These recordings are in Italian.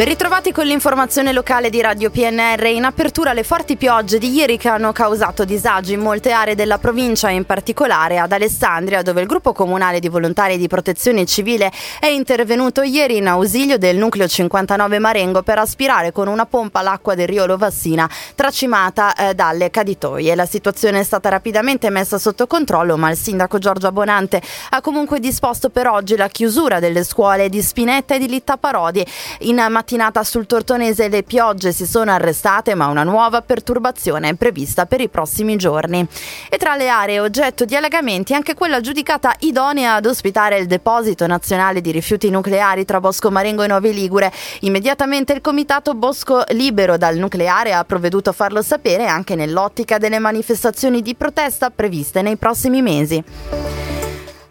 Ben ritrovati con l'informazione locale di Radio PNR. In apertura le forti piogge di ieri che hanno causato disagi in molte aree della provincia, in particolare ad Alessandria, dove il gruppo comunale di volontari di protezione civile è intervenuto ieri in ausilio del nucleo 59 Marengo per aspirare con una pompa l'acqua del Rio Lovassina tracimata eh, dalle caditoie. La situazione è stata rapidamente messa sotto controllo, ma il sindaco Giorgio Abonante ha comunque disposto per oggi la chiusura delle scuole di Spinetta e di Litta Parodi in mattinata mattinata sul Tortonese le piogge si sono arrestate, ma una nuova perturbazione è prevista per i prossimi giorni. E tra le aree oggetto di allagamenti anche quella giudicata idonea ad ospitare il deposito nazionale di rifiuti nucleari tra Bosco Marengo e Novi Ligure. Immediatamente il comitato Bosco Libero dal nucleare ha provveduto a farlo sapere anche nell'ottica delle manifestazioni di protesta previste nei prossimi mesi.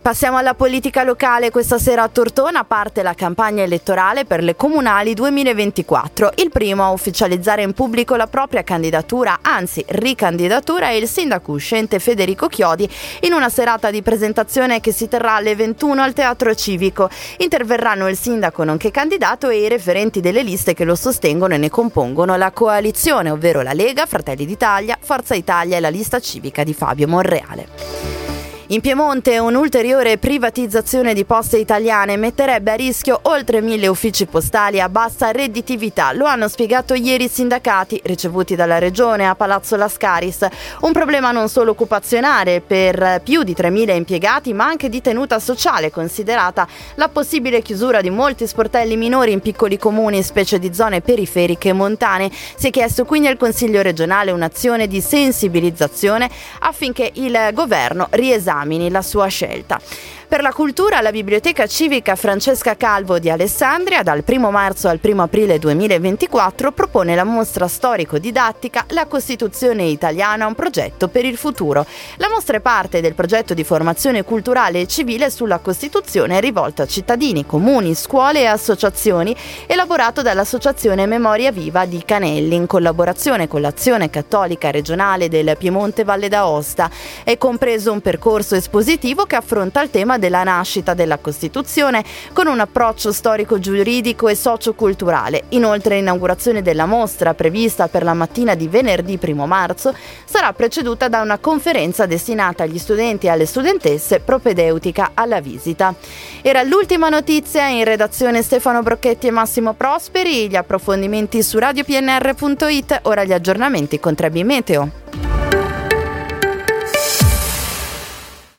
Passiamo alla politica locale. Questa sera a Tortona parte la campagna elettorale per le comunali 2024. Il primo a ufficializzare in pubblico la propria candidatura, anzi ricandidatura, è il sindaco uscente Federico Chiodi in una serata di presentazione che si terrà alle 21 al Teatro Civico. Interverranno il sindaco nonché candidato e i referenti delle liste che lo sostengono e ne compongono la coalizione, ovvero la Lega, Fratelli d'Italia, Forza Italia e la lista civica di Fabio Monreale. In Piemonte un'ulteriore privatizzazione di poste italiane metterebbe a rischio oltre mille uffici postali a bassa redditività. Lo hanno spiegato ieri i sindacati ricevuti dalla regione a Palazzo Lascaris. Un problema non solo occupazionale per più di 3.000 impiegati, ma anche di tenuta sociale, considerata la possibile chiusura di molti sportelli minori in piccoli comuni, specie di zone periferiche e montane. Si è chiesto quindi al Consiglio regionale un'azione di sensibilizzazione affinché il governo riesamini esamini la sua scelta. Per la cultura, la Biblioteca Civica Francesca Calvo di Alessandria, dal 1 marzo al 1 aprile 2024, propone la mostra storico-didattica La Costituzione italiana, un progetto per il futuro. La mostra è parte del progetto di formazione culturale e civile sulla Costituzione rivolto a cittadini, comuni, scuole e associazioni, elaborato dall'Associazione Memoria Viva di Canelli, in collaborazione con l'Azione Cattolica Regionale del Piemonte Valle d'Aosta. È compreso un percorso espositivo che affronta il tema della nascita della Costituzione con un approccio storico-giuridico e socioculturale. Inoltre l'inaugurazione della mostra prevista per la mattina di venerdì 1 marzo sarà preceduta da una conferenza destinata agli studenti e alle studentesse propedeutica alla visita. Era l'ultima notizia in redazione Stefano Brocchetti e Massimo Prosperi, gli approfondimenti su radiopnr.it, ora gli aggiornamenti con Trebi Meteo.